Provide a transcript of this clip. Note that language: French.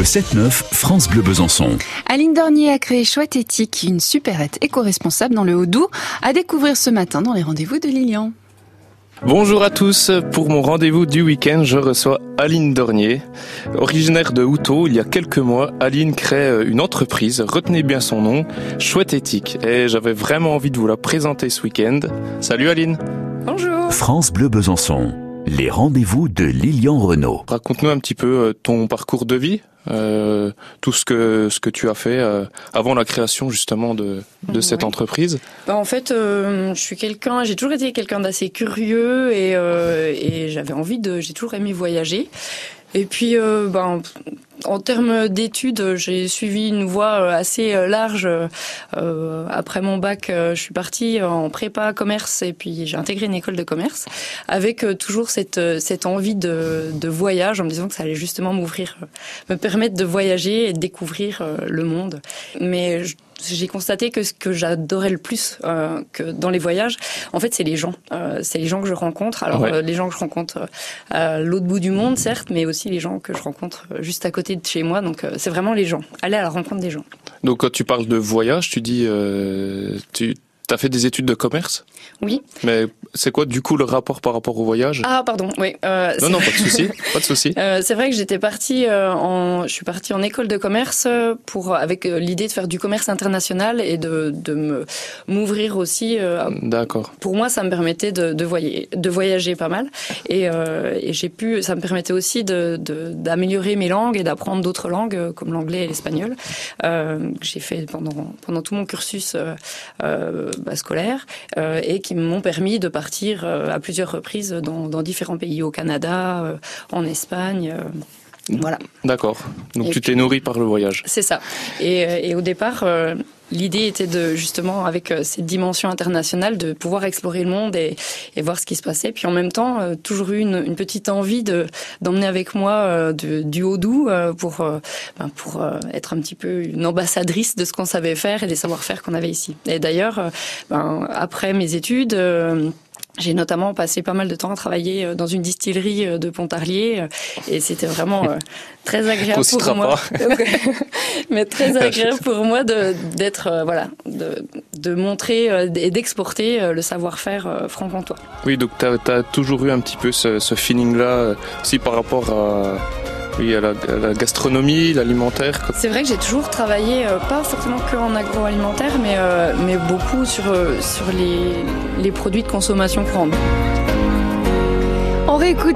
Le 7-9, France Bleu Besançon. Aline Dornier a créé Chouette Éthique, une supérette éco-responsable dans le Haut-Doubs, à découvrir ce matin dans les rendez-vous de Lilian. Bonjour à tous, pour mon rendez-vous du week-end, je reçois Aline Dornier. Originaire de Houtot, il y a quelques mois, Aline crée une entreprise, retenez bien son nom, Chouette Éthique. Et j'avais vraiment envie de vous la présenter ce week-end. Salut Aline Bonjour France Bleu Besançon. Les rendez-vous de Lilian Renault. Raconte-nous un petit peu euh, ton parcours de vie, euh, tout ce que ce que tu as fait euh, avant la création justement de, de cette entreprise. Bah, en fait, euh, je suis quelqu'un, j'ai toujours été quelqu'un d'assez curieux et, euh, et j'avais envie de, j'ai toujours aimé voyager. Et puis, euh, ben, en termes d'études, j'ai suivi une voie euh, assez euh, large. Euh, après mon bac, euh, je suis partie en prépa commerce et puis j'ai intégré une école de commerce avec toujours cette, cette envie de, de voyage en me disant que ça allait justement m'ouvrir, me permettre de voyager et de découvrir le monde. Mais je- j'ai constaté que ce que j'adorais le plus euh, que dans les voyages, en fait, c'est les gens. Euh, c'est les gens que je rencontre. Alors, Ouais. euh, les gens que je rencontre à l'autre bout du monde, certes, mais aussi les gens que je rencontre juste à côté de chez moi. Donc, c'est vraiment les gens. Aller à la rencontre des gens. Donc quand tu parles de voyage, tu dis, tu as fait des études de commerce, Oui. mais c'est quoi du coup le rapport par rapport au voyage? Ah, pardon. Oui. Euh, Non, non, pas de souci, pas de souci. Euh, c'est vrai que j'étais partie euh, en, je suis partie en école de commerce pour avec l'idée de faire du commerce international et de, de me m'ouvrir aussi. D'accord. pour moi, ça me permettait de, de, voyager, de voyager pas mal et, et j'ai pu, ça me permettait aussi de d'améliorer mes langues et d'apprendre d'autres langues comme l'anglais et l'espagnol j'ai fait pendant pendant tout mon cursus bah, scolaire euh, et qui m'ont permis de partir euh, à plusieurs reprises dans, dans différents pays, au Canada, euh, en Espagne. voilà. D'accord. Donc Et tu t'es nourri par le voyage. C'est ça. Et, et au départ, l'idée était de justement avec euh, cette dimension internationale de pouvoir explorer le monde et, et voir ce qui se passait. Puis en même temps, euh, toujours eu une, une petite envie de d'emmener avec moi euh, du Haut-Doubs pour ben, pour être un petit peu une ambassadrice de ce qu'on savait faire et des savoir-faire qu'on avait ici. Et d'ailleurs, ben, après mes études. J'ai notamment passé pas mal de temps à travailler euh, dans une distillerie euh, de Pontarlier euh, et c'était vraiment très agréable pour moi. Mais très agréable pour moi de d'être voilà de de montrer et d'exporter le savoir-faire franc-comtois. Oui, donc tu as, toujours eu un petit peu ce, ce feeling-là euh, aussi par rapport à, à, la, gastronomie, l'alimentaire. C'est vrai que j'ai toujours travaillé euh, pas forcément que en agroalimentaire mais euh, beaucoup sur euh, les produits de consommation courante. On réécoute